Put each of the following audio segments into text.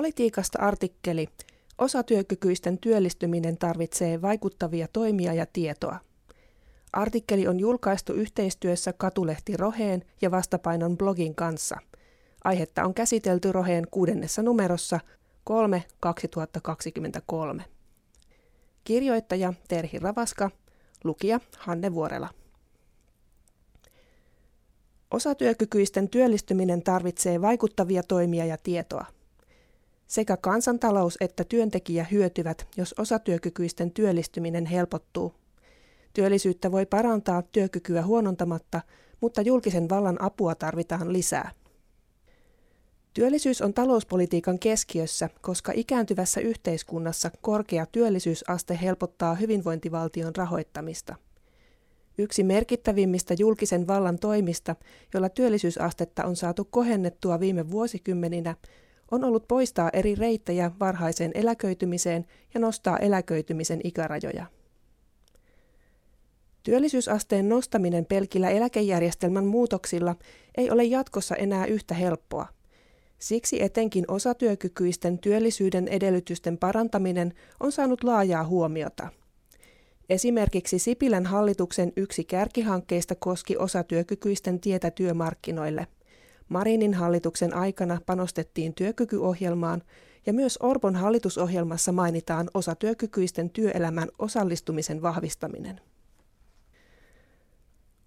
Politiikasta artikkeli Osatyökykyisten työllistyminen tarvitsee vaikuttavia toimia ja tietoa. Artikkeli on julkaistu yhteistyössä Katulehti Roheen ja Vastapainon blogin kanssa. Aihetta on käsitelty Roheen kuudennessa numerossa 3 2023. Kirjoittaja Terhi Ravaska, lukija Hanne Vuorela. Osatyökykyisten työllistyminen tarvitsee vaikuttavia toimia ja tietoa. Sekä kansantalous että työntekijä hyötyvät, jos osatyökykyisten työllistyminen helpottuu. Työllisyyttä voi parantaa työkykyä huonontamatta, mutta julkisen vallan apua tarvitaan lisää. Työllisyys on talouspolitiikan keskiössä, koska ikääntyvässä yhteiskunnassa korkea työllisyysaste helpottaa hyvinvointivaltion rahoittamista. Yksi merkittävimmistä julkisen vallan toimista, jolla työllisyysastetta on saatu kohennettua viime vuosikymmeninä, on ollut poistaa eri reittejä varhaiseen eläköitymiseen ja nostaa eläköitymisen ikärajoja. Työllisyysasteen nostaminen pelkillä eläkejärjestelmän muutoksilla ei ole jatkossa enää yhtä helppoa. Siksi etenkin osatyökykyisten työllisyyden edellytysten parantaminen on saanut laajaa huomiota. Esimerkiksi Sipilän hallituksen yksi kärkihankkeista koski osatyökykyisten tietä työmarkkinoille – Marinin hallituksen aikana panostettiin työkykyohjelmaan ja myös Orpon hallitusohjelmassa mainitaan osatyökykyisten työelämän osallistumisen vahvistaminen.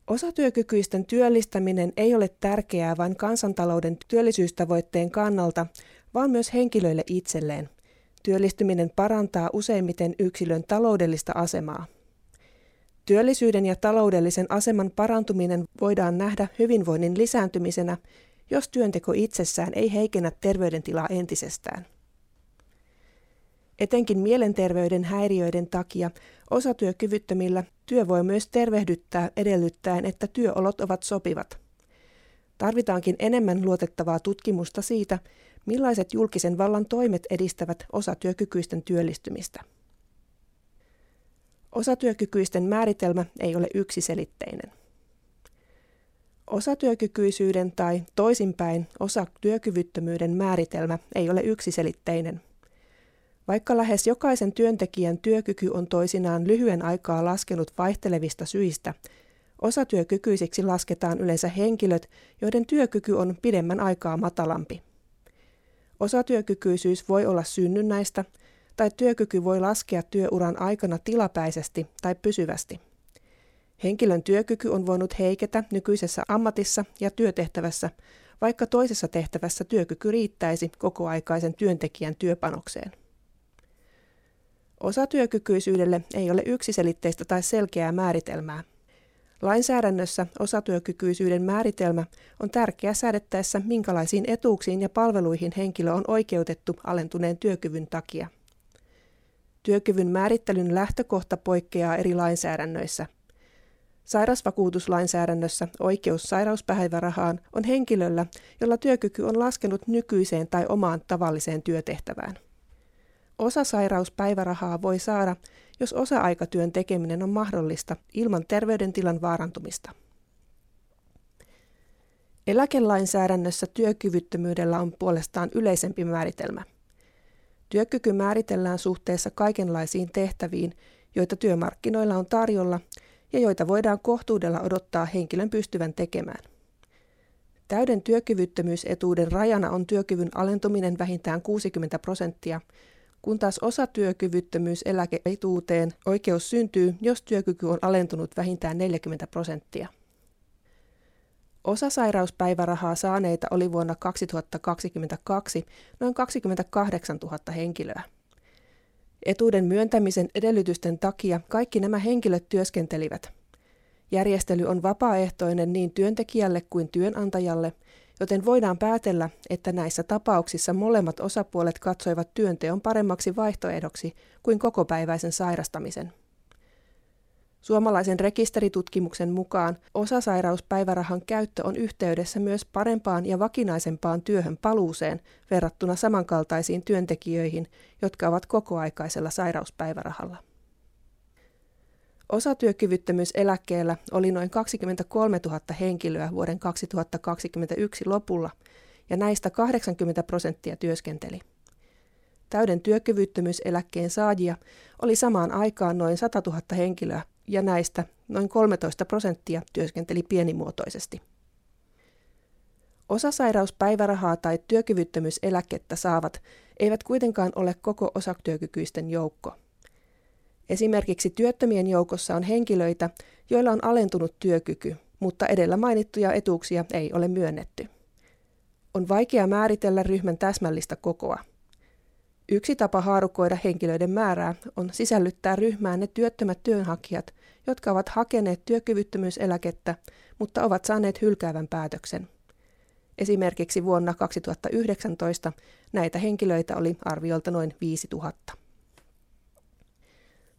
Osatyökykyisten työllistäminen ei ole tärkeää vain kansantalouden työllisyystavoitteen kannalta, vaan myös henkilöille itselleen. Työllistyminen parantaa useimmiten yksilön taloudellista asemaa. Työllisyyden ja taloudellisen aseman parantuminen voidaan nähdä hyvinvoinnin lisääntymisenä jos työnteko itsessään ei heikennä terveydentilaa entisestään. Etenkin mielenterveyden häiriöiden takia osatyökyvyttömillä työ voi myös tervehdyttää edellyttäen, että työolot ovat sopivat. Tarvitaankin enemmän luotettavaa tutkimusta siitä, millaiset julkisen vallan toimet edistävät osatyökykyisten työllistymistä. Osatyökykyisten määritelmä ei ole yksiselitteinen. Osatyökykyisyyden tai toisinpäin osatyökyvyttömyyden määritelmä ei ole yksiselitteinen. Vaikka lähes jokaisen työntekijän työkyky on toisinaan lyhyen aikaa laskenut vaihtelevista syistä, osatyökykyisiksi lasketaan yleensä henkilöt, joiden työkyky on pidemmän aikaa matalampi. Osatyökykyisyys voi olla synnynnäistä, tai työkyky voi laskea työuran aikana tilapäisesti tai pysyvästi. Henkilön työkyky on voinut heiketä nykyisessä ammatissa ja työtehtävässä, vaikka toisessa tehtävässä työkyky riittäisi kokoaikaisen työntekijän työpanokseen. Osatyökykyisyydelle ei ole yksiselitteistä tai selkeää määritelmää. Lainsäädännössä osatyökykyisyyden määritelmä on tärkeä säädettäessä, minkälaisiin etuuksiin ja palveluihin henkilö on oikeutettu alentuneen työkyvyn takia. Työkyvyn määrittelyn lähtökohta poikkeaa eri lainsäädännöissä – Sairausvakuutuslainsäädännössä oikeus sairauspäivärahaan on henkilöllä, jolla työkyky on laskenut nykyiseen tai omaan tavalliseen työtehtävään. Osa sairauspäivärahaa voi saada, jos osa-aikatyön tekeminen on mahdollista ilman terveydentilan vaarantumista. Eläkelainsäädännössä työkyvyttömyydellä on puolestaan yleisempi määritelmä. Työkyky määritellään suhteessa kaikenlaisiin tehtäviin, joita työmarkkinoilla on tarjolla ja joita voidaan kohtuudella odottaa henkilön pystyvän tekemään. Täyden työkyvyttömyysetuuden rajana on työkyvyn alentuminen vähintään 60 prosenttia, kun taas osatyökyvyttömyyseläkeetuuteen oikeus syntyy, jos työkyky on alentunut vähintään 40 prosenttia. Osasairauspäivärahaa saaneita oli vuonna 2022 noin 28 000 henkilöä. Etuuden myöntämisen edellytysten takia kaikki nämä henkilöt työskentelivät. Järjestely on vapaaehtoinen niin työntekijälle kuin työnantajalle, joten voidaan päätellä, että näissä tapauksissa molemmat osapuolet katsoivat työnteon paremmaksi vaihtoehdoksi kuin kokopäiväisen sairastamisen. Suomalaisen rekisteritutkimuksen mukaan osasairauspäivärahan käyttö on yhteydessä myös parempaan ja vakinaisempaan työhön paluuseen verrattuna samankaltaisiin työntekijöihin, jotka ovat kokoaikaisella sairauspäivärahalla. Osatyökyvyttömyyseläkkeellä oli noin 23 000 henkilöä vuoden 2021 lopulla, ja näistä 80 prosenttia työskenteli. täyden työkyvyttömyyseläkkeen saajia oli samaan aikaan noin 100 000 henkilöä ja näistä noin 13 prosenttia työskenteli pienimuotoisesti. Osasairauspäivärahaa tai työkyvyttömyyseläkettä saavat eivät kuitenkaan ole koko osatyökykyisten joukko. Esimerkiksi työttömien joukossa on henkilöitä, joilla on alentunut työkyky, mutta edellä mainittuja etuuksia ei ole myönnetty. On vaikea määritellä ryhmän täsmällistä kokoa. Yksi tapa haarukoida henkilöiden määrää on sisällyttää ryhmään ne työttömät työnhakijat, jotka ovat hakeneet työkyvyttömyyseläkettä, mutta ovat saaneet hylkäävän päätöksen. Esimerkiksi vuonna 2019 näitä henkilöitä oli arviolta noin 5000.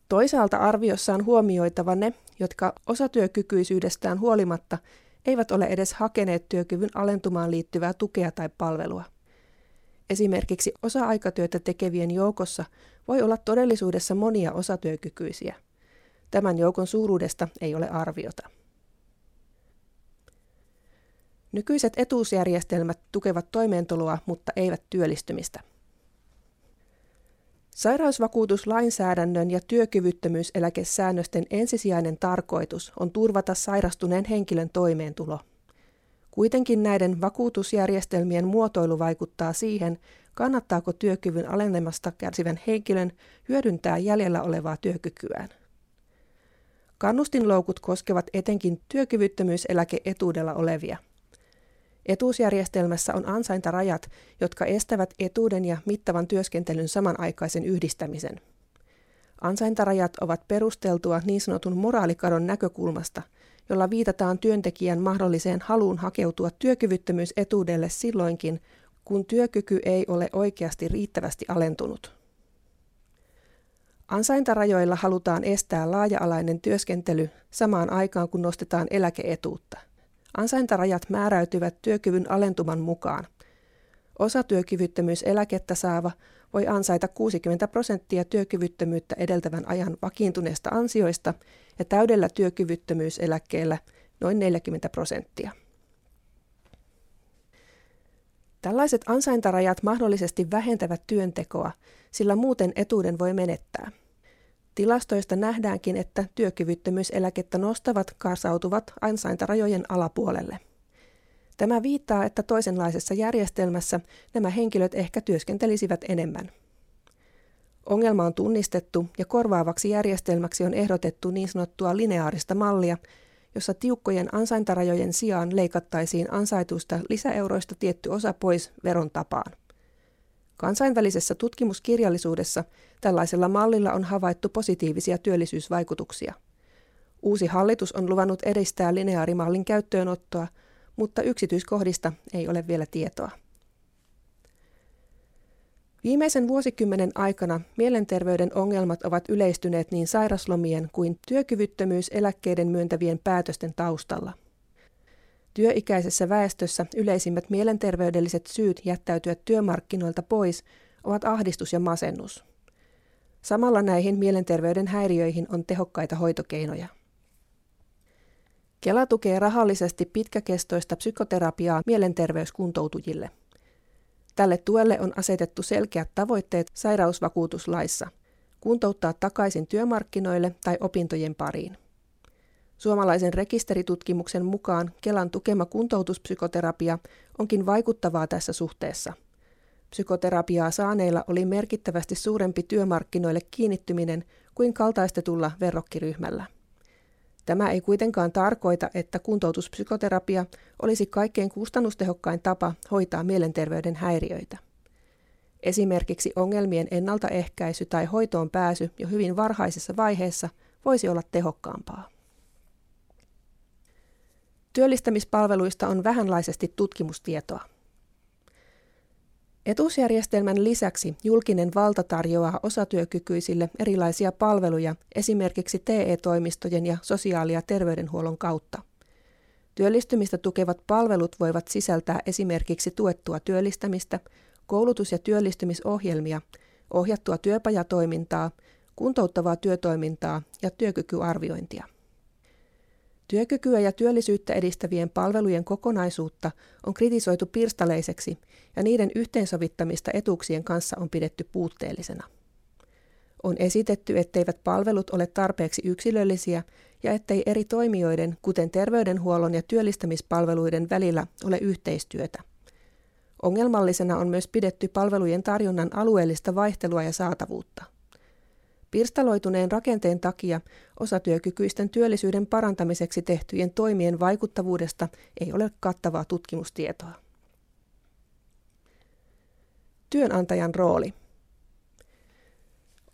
Toisaalta arviossa on huomioitava ne, jotka osatyökykyisyydestään huolimatta eivät ole edes hakeneet työkyvyn alentumaan liittyvää tukea tai palvelua. Esimerkiksi osa-aikatyötä tekevien joukossa voi olla todellisuudessa monia osatyökykyisiä. Tämän joukon suuruudesta ei ole arviota. Nykyiset etuusjärjestelmät tukevat toimeentuloa, mutta eivät työllistymistä. Sairausvakuutuslainsäädännön ja työkyvyttömyyseläkesäännösten ensisijainen tarkoitus on turvata sairastuneen henkilön toimeentulo. Kuitenkin näiden vakuutusjärjestelmien muotoilu vaikuttaa siihen, kannattaako työkyvyn alenemasta kärsivän henkilön hyödyntää jäljellä olevaa työkykyään. Kannustinloukut koskevat etenkin työkyvyttömyyseläkeetuudella olevia – Etuusjärjestelmässä on ansaintarajat, jotka estävät etuuden ja mittavan työskentelyn samanaikaisen yhdistämisen. Ansaintarajat ovat perusteltua niin sanotun moraalikadon näkökulmasta, jolla viitataan työntekijän mahdolliseen haluun hakeutua työkyvyttömyysetuudelle silloinkin, kun työkyky ei ole oikeasti riittävästi alentunut. Ansaintarajoilla halutaan estää laaja-alainen työskentely samaan aikaan, kun nostetaan eläkeetuutta – Ansaintarajat määräytyvät työkyvyn alentuman mukaan. Osatyökyvyttömyyseläkettä saava voi ansaita 60 prosenttia työkyvyttömyyttä edeltävän ajan vakiintuneista ansioista ja täydellä työkyvyttömyyseläkkeellä noin 40 prosenttia. Tällaiset ansaintarajat mahdollisesti vähentävät työntekoa, sillä muuten etuuden voi menettää – Tilastoista nähdäänkin, että työkyvyttömyyseläkettä nostavat kasautuvat ansaintarajojen alapuolelle. Tämä viittaa, että toisenlaisessa järjestelmässä nämä henkilöt ehkä työskentelisivät enemmän. Ongelma on tunnistettu ja korvaavaksi järjestelmäksi on ehdotettu niin sanottua lineaarista mallia, jossa tiukkojen ansaintarajojen sijaan leikattaisiin ansaitusta lisäeuroista tietty osa pois veron tapaan. Kansainvälisessä tutkimuskirjallisuudessa tällaisella mallilla on havaittu positiivisia työllisyysvaikutuksia. Uusi hallitus on luvannut edistää lineaarimallin käyttöönottoa, mutta yksityiskohdista ei ole vielä tietoa. Viimeisen vuosikymmenen aikana mielenterveyden ongelmat ovat yleistyneet niin sairaslomien kuin työkyvyttömyyseläkkeiden myöntävien päätösten taustalla – Työikäisessä väestössä yleisimmät mielenterveydelliset syyt jättäytyä työmarkkinoilta pois ovat ahdistus ja masennus. Samalla näihin mielenterveyden häiriöihin on tehokkaita hoitokeinoja. Kela tukee rahallisesti pitkäkestoista psykoterapiaa mielenterveyskuntoutujille. Tälle tuelle on asetettu selkeät tavoitteet sairausvakuutuslaissa kuntouttaa takaisin työmarkkinoille tai opintojen pariin. Suomalaisen rekisteritutkimuksen mukaan Kelan tukema kuntoutuspsykoterapia onkin vaikuttavaa tässä suhteessa. Psykoterapiaa saaneilla oli merkittävästi suurempi työmarkkinoille kiinnittyminen kuin kaltaistetulla verrokkiryhmällä. Tämä ei kuitenkaan tarkoita, että kuntoutuspsykoterapia olisi kaikkein kustannustehokkain tapa hoitaa mielenterveyden häiriöitä. Esimerkiksi ongelmien ennaltaehkäisy tai hoitoon pääsy jo hyvin varhaisessa vaiheessa voisi olla tehokkaampaa. Työllistämispalveluista on vähänlaisesti tutkimustietoa. Etuusjärjestelmän lisäksi julkinen valta tarjoaa osatyökykyisille erilaisia palveluja esimerkiksi TE-toimistojen ja sosiaali- ja terveydenhuollon kautta. Työllistymistä tukevat palvelut voivat sisältää esimerkiksi tuettua työllistämistä, koulutus- ja työllistymisohjelmia, ohjattua työpajatoimintaa, kuntouttavaa työtoimintaa ja työkykyarviointia. Työkykyä ja työllisyyttä edistävien palvelujen kokonaisuutta on kritisoitu pirstaleiseksi ja niiden yhteensovittamista etuuksien kanssa on pidetty puutteellisena. On esitetty, etteivät palvelut ole tarpeeksi yksilöllisiä ja ettei eri toimijoiden, kuten terveydenhuollon ja työllistämispalveluiden välillä ole yhteistyötä. Ongelmallisena on myös pidetty palvelujen tarjonnan alueellista vaihtelua ja saatavuutta. Pirstaloituneen rakenteen takia osatyökykyisten työllisyyden parantamiseksi tehtyjen toimien vaikuttavuudesta ei ole kattavaa tutkimustietoa. Työnantajan rooli.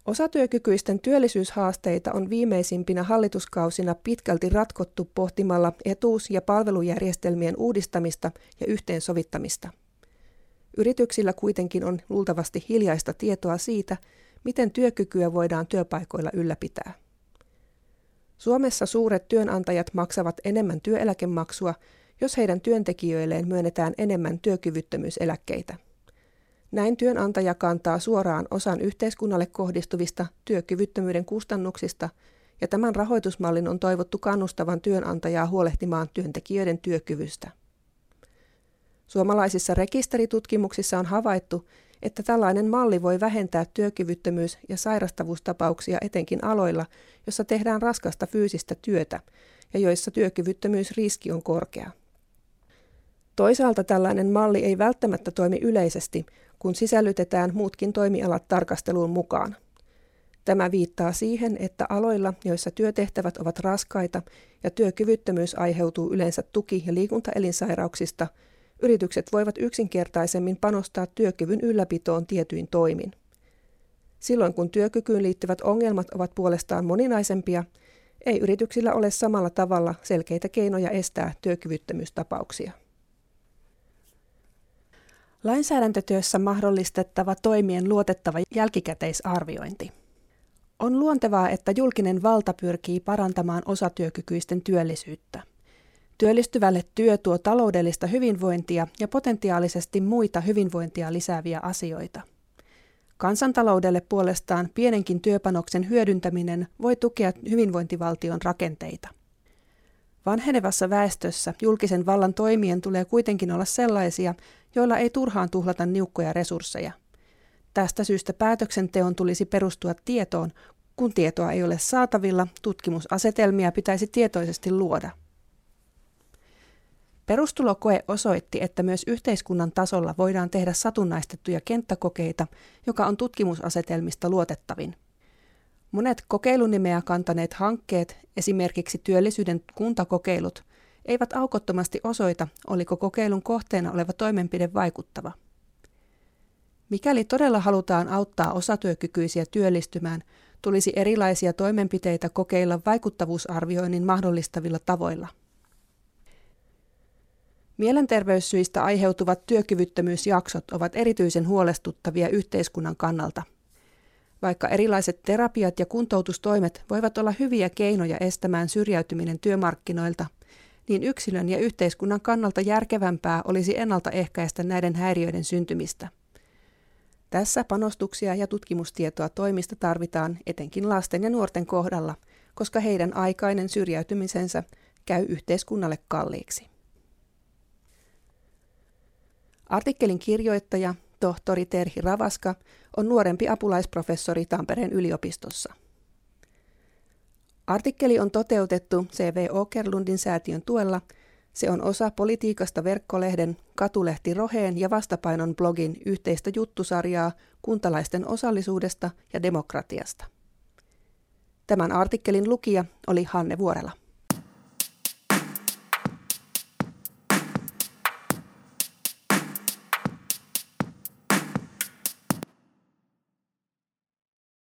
Osatyökykyisten työllisyyshaasteita on viimeisimpinä hallituskausina pitkälti ratkottu pohtimalla etuus- ja palvelujärjestelmien uudistamista ja yhteensovittamista. Yrityksillä kuitenkin on luultavasti hiljaista tietoa siitä, miten työkykyä voidaan työpaikoilla ylläpitää. Suomessa suuret työnantajat maksavat enemmän työeläkemaksua, jos heidän työntekijöilleen myönnetään enemmän työkyvyttömyyseläkkeitä. Näin työnantaja kantaa suoraan osan yhteiskunnalle kohdistuvista työkyvyttömyyden kustannuksista, ja tämän rahoitusmallin on toivottu kannustavan työnantajaa huolehtimaan työntekijöiden työkyvystä. Suomalaisissa rekisteritutkimuksissa on havaittu, että tällainen malli voi vähentää työkyvyttömyys- ja sairastavuustapauksia etenkin aloilla, jossa tehdään raskasta fyysistä työtä ja joissa työkyvyttömyysriski on korkea. Toisaalta tällainen malli ei välttämättä toimi yleisesti, kun sisällytetään muutkin toimialat tarkasteluun mukaan. Tämä viittaa siihen, että aloilla, joissa työtehtävät ovat raskaita ja työkyvyttömyys aiheutuu yleensä tuki- ja liikuntaelinsairauksista, yritykset voivat yksinkertaisemmin panostaa työkyvyn ylläpitoon tietyin toimin. Silloin kun työkykyyn liittyvät ongelmat ovat puolestaan moninaisempia, ei yrityksillä ole samalla tavalla selkeitä keinoja estää työkyvyttömyystapauksia. Lainsäädäntötyössä mahdollistettava toimien luotettava jälkikäteisarviointi. On luontevaa, että julkinen valta pyrkii parantamaan osatyökykyisten työllisyyttä. Työllistyvälle työ tuo taloudellista hyvinvointia ja potentiaalisesti muita hyvinvointia lisääviä asioita. Kansantaloudelle puolestaan pienenkin työpanoksen hyödyntäminen voi tukea hyvinvointivaltion rakenteita. Vanhenevassa väestössä julkisen vallan toimien tulee kuitenkin olla sellaisia, joilla ei turhaan tuhlata niukkoja resursseja. Tästä syystä päätöksenteon tulisi perustua tietoon. Kun tietoa ei ole saatavilla, tutkimusasetelmia pitäisi tietoisesti luoda. Perustulokoe osoitti, että myös yhteiskunnan tasolla voidaan tehdä satunnaistettuja kenttäkokeita, joka on tutkimusasetelmista luotettavin. Monet kokeilunimeä kantaneet hankkeet, esimerkiksi työllisyyden kuntakokeilut, eivät aukottomasti osoita, oliko kokeilun kohteena oleva toimenpide vaikuttava. Mikäli todella halutaan auttaa osatyökykyisiä työllistymään, tulisi erilaisia toimenpiteitä kokeilla vaikuttavuusarvioinnin mahdollistavilla tavoilla. Mielenterveyssyistä aiheutuvat työkyvyttömyysjaksot ovat erityisen huolestuttavia yhteiskunnan kannalta. Vaikka erilaiset terapiat ja kuntoutustoimet voivat olla hyviä keinoja estämään syrjäytyminen työmarkkinoilta – niin yksilön ja yhteiskunnan kannalta järkevämpää olisi ennaltaehkäistä näiden häiriöiden syntymistä. Tässä panostuksia ja tutkimustietoa toimista tarvitaan etenkin lasten ja nuorten kohdalla, koska heidän aikainen syrjäytymisensä käy yhteiskunnalle kalliiksi. Artikkelin kirjoittaja, tohtori Terhi Ravaska, on nuorempi apulaisprofessori Tampereen yliopistossa. Artikkeli on toteutettu CV Okerlundin säätiön tuella. Se on osa Politiikasta verkkolehden, Katulehti Roheen ja Vastapainon blogin yhteistä juttusarjaa kuntalaisten osallisuudesta ja demokratiasta. Tämän artikkelin lukija oli Hanne Vuorela.